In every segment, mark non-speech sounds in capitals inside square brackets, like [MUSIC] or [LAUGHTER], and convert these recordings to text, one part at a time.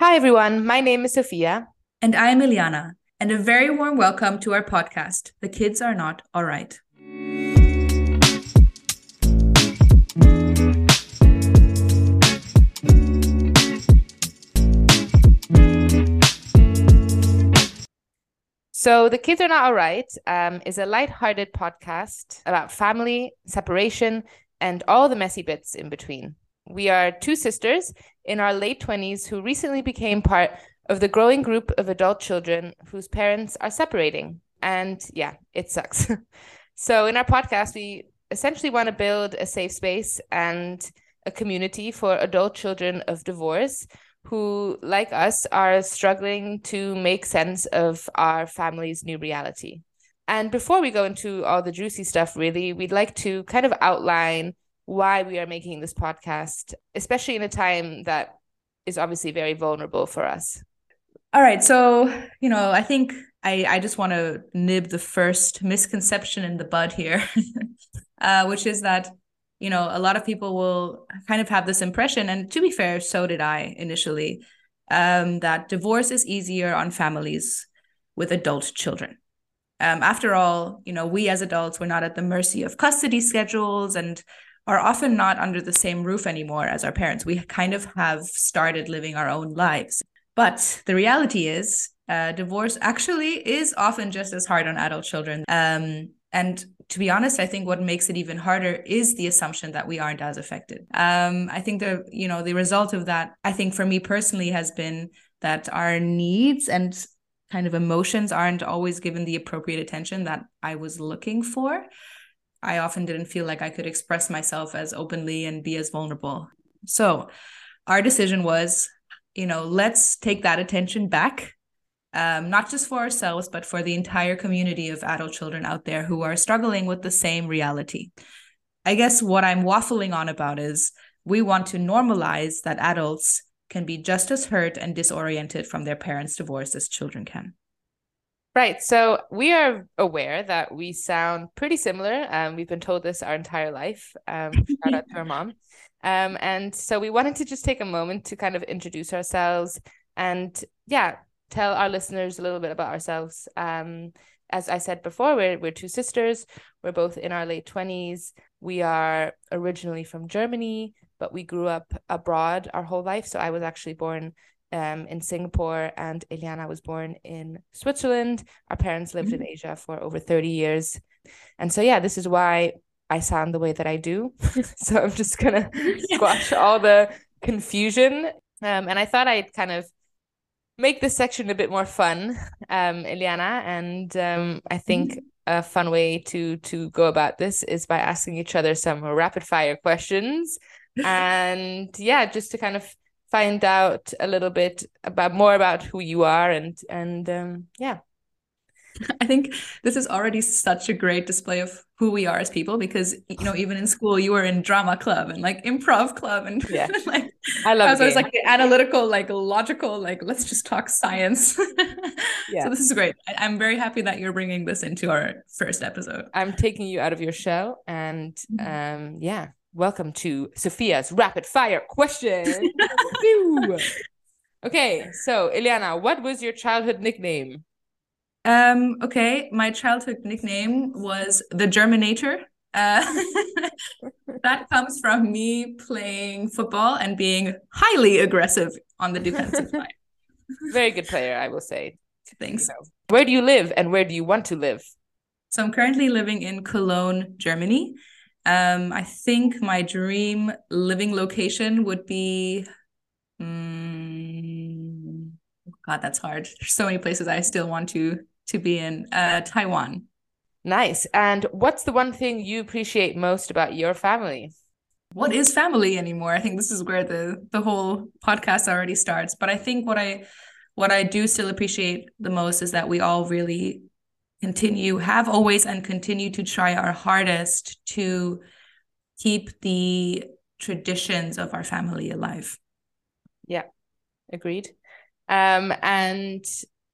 Hi, everyone. My name is Sophia. And I am Iliana. And a very warm welcome to our podcast, The Kids Are Not All Right. So, The Kids Are Not All Right um, is a light-hearted podcast about family, separation, and all the messy bits in between. We are two sisters in our late 20s who recently became part of the growing group of adult children whose parents are separating. And yeah, it sucks. [LAUGHS] so, in our podcast, we essentially want to build a safe space and a community for adult children of divorce who, like us, are struggling to make sense of our family's new reality. And before we go into all the juicy stuff, really, we'd like to kind of outline why we are making this podcast, especially in a time that is obviously very vulnerable for us. All right. So, you know, I think I, I just want to nib the first misconception in the bud here, [LAUGHS] uh, which is that, you know, a lot of people will kind of have this impression. And to be fair, so did I initially, um, that divorce is easier on families with adult children. Um, after all, you know, we as adults, we're not at the mercy of custody schedules and are often not under the same roof anymore as our parents. We kind of have started living our own lives. But the reality is, uh, divorce actually is often just as hard on adult children. Um, and to be honest, I think what makes it even harder is the assumption that we aren't as affected. Um, I think the you know the result of that, I think for me personally, has been that our needs and kind of emotions aren't always given the appropriate attention that I was looking for. I often didn't feel like I could express myself as openly and be as vulnerable. So, our decision was you know, let's take that attention back, um, not just for ourselves, but for the entire community of adult children out there who are struggling with the same reality. I guess what I'm waffling on about is we want to normalize that adults can be just as hurt and disoriented from their parents' divorce as children can. Right. So we are aware that we sound pretty similar. Um, we've been told this our entire life. Um, [LAUGHS] shout out to our mom. Um, and so we wanted to just take a moment to kind of introduce ourselves and, yeah, tell our listeners a little bit about ourselves. Um, as I said before, we're, we're two sisters. We're both in our late 20s. We are originally from Germany, but we grew up abroad our whole life. So I was actually born um, in Singapore and Eliana was born in Switzerland. Our parents lived mm-hmm. in Asia for over 30 years. And so, yeah, this is why I sound the way that I do. [LAUGHS] so I'm just gonna [LAUGHS] squash all the confusion. Um, and I thought I'd kind of make this section a bit more fun, um, Iliana. And um, I think mm-hmm. a fun way to to go about this is by asking each other some rapid fire questions. [LAUGHS] and yeah, just to kind of find out a little bit about more about who you are and and um, yeah. [LAUGHS] I think this is already such a great display of who we are as people because you know even in school you were in drama club and like improv club and yeah. [LAUGHS] like I love so it's like the analytical like logical like let's just talk science. [LAUGHS] Yeah. So this is great. I- am very happy that you're bringing this into our first episode. I'm taking you out of your shell and mm-hmm. um yeah welcome to Sophia's rapid fire question [LAUGHS] okay so Eliana, what was your childhood nickname um, okay, my childhood nickname was the Germinator. Uh, [LAUGHS] that comes from me playing football and being highly aggressive on the defensive [LAUGHS] line. Very good player, I will say. Thanks. Where do you live and where do you want to live? So I'm currently living in Cologne, Germany. Um, I think my dream living location would be. Um, God, that's hard. There's so many places I still want to to be in uh, Taiwan. Nice. And what's the one thing you appreciate most about your family? What is family anymore? I think this is where the the whole podcast already starts. But I think what I what I do still appreciate the most is that we all really continue, have always and continue to try our hardest to keep the traditions of our family alive. Yeah, agreed. Um, and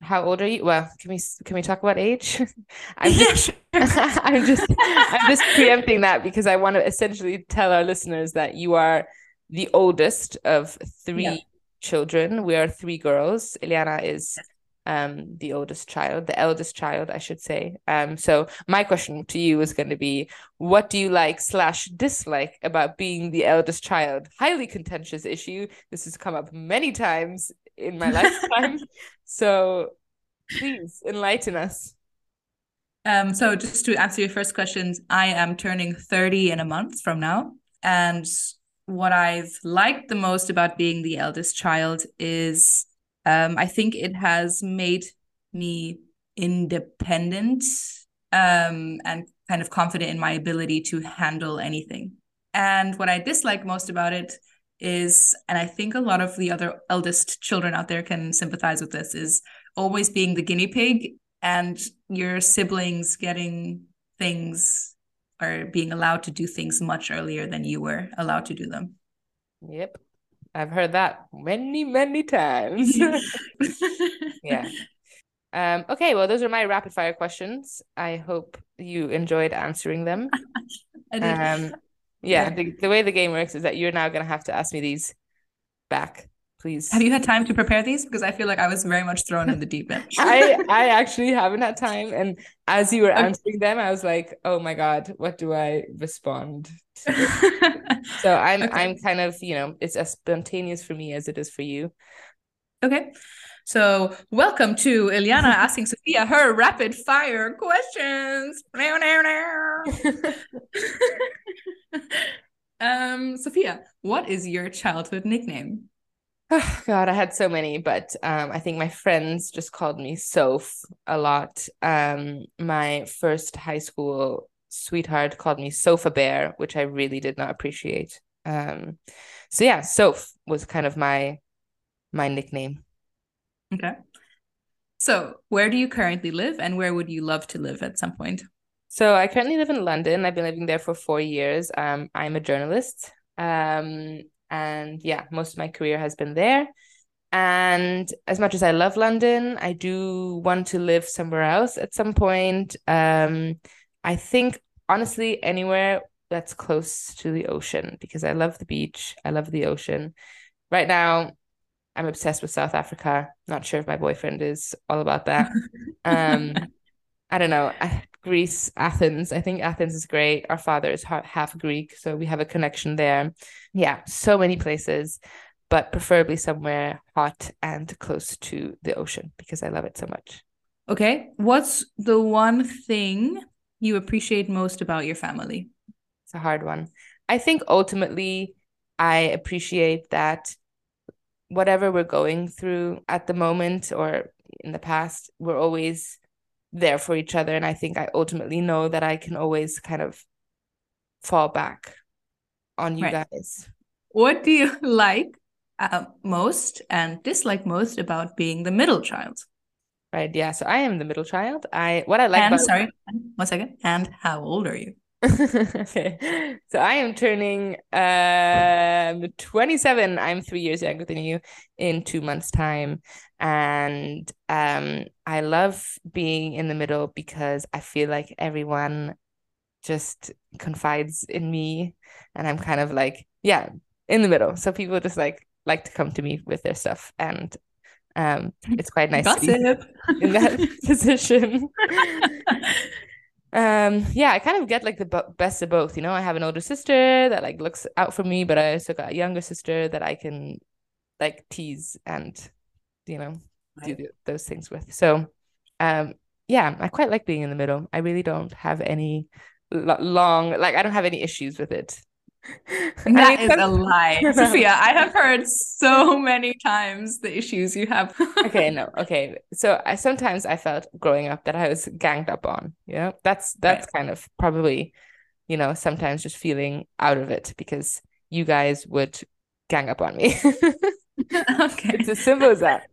how old are you? Well, can we can we talk about age? [LAUGHS] I'm just [LAUGHS] I'm just I'm just preempting that because I want to essentially tell our listeners that you are the oldest of three yeah. children. We are three girls. Iliana is um the oldest child, the eldest child, I should say. Um, so my question to you is going to be, what do you like slash dislike about being the eldest child? Highly contentious issue. This has come up many times in my [LAUGHS] lifetime. so please enlighten us. Um, so just to answer your first questions, I am turning 30 in a month from now. And what I've liked the most about being the eldest child is um, I think it has made me independent um, and kind of confident in my ability to handle anything. And what I dislike most about it is, and I think a lot of the other eldest children out there can sympathize with this, is always being the guinea pig and your siblings getting things or being allowed to do things much earlier than you were allowed to do them. Yep. I've heard that many, many times. [LAUGHS] yeah. Um, okay, well, those are my rapid fire questions. I hope you enjoyed answering them. [LAUGHS] Um, yeah, the, the way the game works is that you're now going to have to ask me these back please. Have you had time to prepare these? Because I feel like I was very much thrown in the deep end. [LAUGHS] I I actually haven't had time, and as you were okay. answering them, I was like, oh my god, what do I respond? [LAUGHS] so I'm okay. I'm kind of you know it's as spontaneous for me as it is for you. Okay. So, welcome to Iliana [LAUGHS] asking Sophia her rapid fire questions. um, Sophia, what is your childhood nickname? Oh, [SIGHS] God, I had so many, but um, I think my friends just called me Soph a lot. Um, my first high school sweetheart called me Sofa Bear, which I really did not appreciate. Um, so yeah, Soph was kind of my my nickname. Okay. So, where do you currently live, and where would you love to live at some point? So, I currently live in London. I've been living there for four years. Um, I'm a journalist. Um, and yeah, most of my career has been there. And as much as I love London, I do want to live somewhere else at some point. Um, I think honestly, anywhere that's close to the ocean because I love the beach. I love the ocean. Right now, I'm obsessed with South Africa. Not sure if my boyfriend is all about that. [LAUGHS] um, I don't know. Greece, Athens. I think Athens is great. Our father is half Greek, so we have a connection there. Yeah, so many places, but preferably somewhere hot and close to the ocean because I love it so much. Okay. What's the one thing you appreciate most about your family? It's a hard one. I think ultimately, I appreciate that whatever we're going through at the moment or in the past, we're always there for each other. And I think I ultimately know that I can always kind of fall back on you right. guys. What do you [LAUGHS] like uh, most and dislike most about being the middle child? Right. Yeah. So I am the middle child. I what I like. And about... sorry, one second. And how old are you? Okay. [LAUGHS] So I am turning um 27. I'm three years younger than you in two months' time. And um I love being in the middle because I feel like everyone just confides in me and I'm kind of like, yeah, in the middle. So people just like like to come to me with their stuff and um it's quite nice Gossip. to be in that [LAUGHS] position [LAUGHS] um yeah i kind of get like the best of both you know? I have an older sister that like looks out for me but i also got a younger sister that i can like tease and you know right. do those things with. So um yeah i quite like being in the middle. I really don't have any long like i don't have any issues with it [LAUGHS] that is a lie. [LAUGHS] Sophia, I have [LAUGHS] heard so many times the issues you have. okay, no, okay. So I sometimes I felt growing up that I was ganged up on. You know, that's that's right. kind of probably, you know, sometimes just feeling out of it because you guys would gang up on me. okay. It's as simple as that.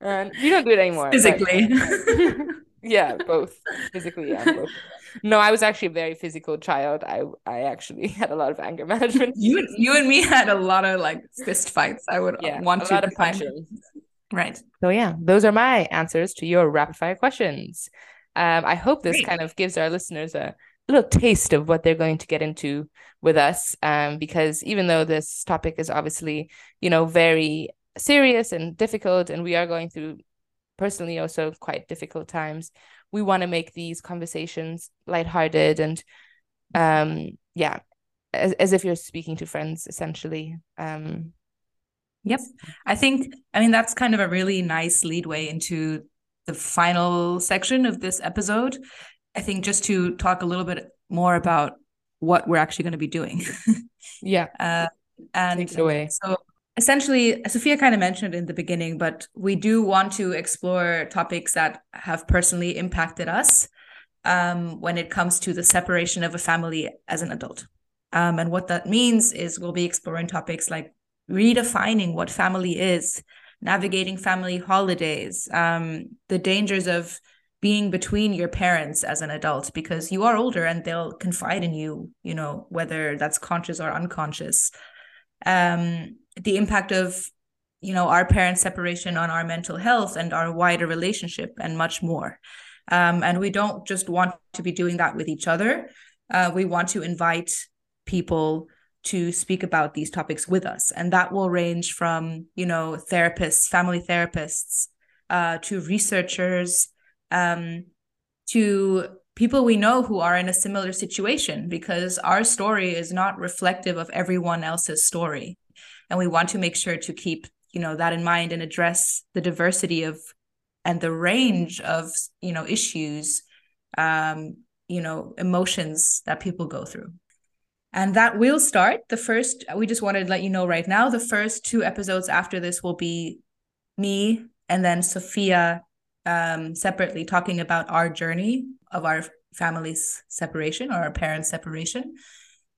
And you don't do it anymore. Physically. But... yeah, both. Physically, yeah, both no, I was actually a very physical child. I I actually [LAUGHS] had a lot of anger [LAUGHS] management. You you and me had a lot of like fist fights. I would yeah, want to define. Right. So yeah, those are my answers to your rapid fire questions. Um, I hope this Great. kind of gives our listeners a little taste of what they're going to get into with us. Um, because even though this topic is obviously, you know, very serious and difficult, and we are going through personally also quite difficult times. We want to make these conversations lighthearted and um yeah, as, as if you're speaking to friends essentially. Um Yep. I think I mean that's kind of a really nice leadway into the final section of this episode. I think just to talk a little bit more about what we're actually going to be doing. [LAUGHS] yeah. Uh, and Take it away. So essentially, Sophia kind of mentioned in the beginning, but we do want to explore topics that have personally impacted us um, when it comes to the separation of a family as an adult. Um, and what that means is we'll be exploring topics like redefining what family is, navigating family holidays, um, the dangers of being between your parents as an adult because you are older and they'll confide in you, you know, whether that's conscious or unconscious. Um, the impact of, you know, our parents' separation on our mental health and our wider relationship and much more. Um, and we don't just want to be doing that with each other. Uh, we want to invite people to speak about these topics with us. And that will range from, you know, therapists, family therapists, uh, to researchers, um, to people we know who are in a similar situation, because our story is not reflective of everyone else's story. And we want to make sure to keep, you know, that in mind and address the diversity of and the range of, you know, issues, um, you know, emotions that people go through. And that will start. The first, we just wanted to let you know right now, the first two episodes after this will be me and then Sophia um, separately talking about our journey of our family's separation or our parents' separation.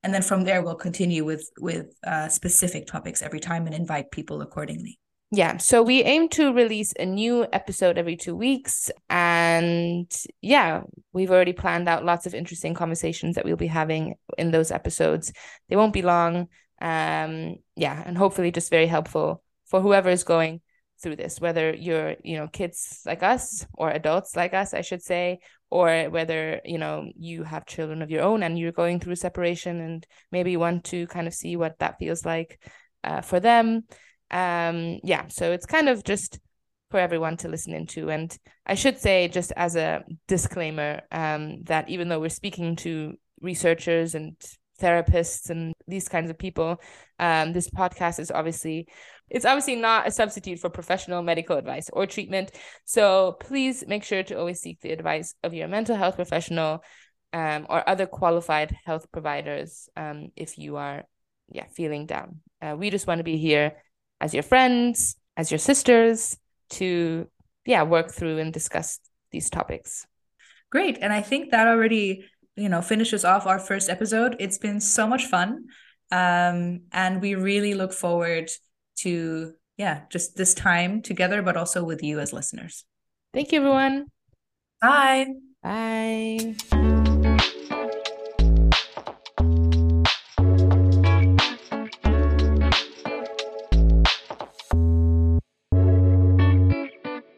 And then from there, we'll continue with with uh, specific topics every time and invite people accordingly. Yeah, so we aim to release a new episode every two weeks. And yeah, we've already planned out lots of interesting conversations that we'll be having in those episodes. They won't be long. Um, yeah, and hopefully just very helpful for whoever is going through this, whether you're, you know, kids like us or adults like us, I should say, or whether, you know, you have children of your own and you're going through separation and maybe want to kind of see what that feels like uh, for them. Um yeah so it's kind of just for everyone to listen into. And i should say just as a disclaimer um that even though we're speaking to researchers and therapists and these kinds of people um this podcast is obviously it's obviously not a substitute for professional medical advice or treatment so please make sure to always seek the advice of your mental health professional um, or other qualified health providers um, if you are yeah feeling down uh, we just want to be here as your friends, as your sisters to yeah, work through and discuss these topics. Great. And I think that already, you know, finishes off our first episode. It's been so much fun. Um, and we really look forward to yeah, just this time together, but also with you as listeners. Thank you, everyone. Bye. Bye.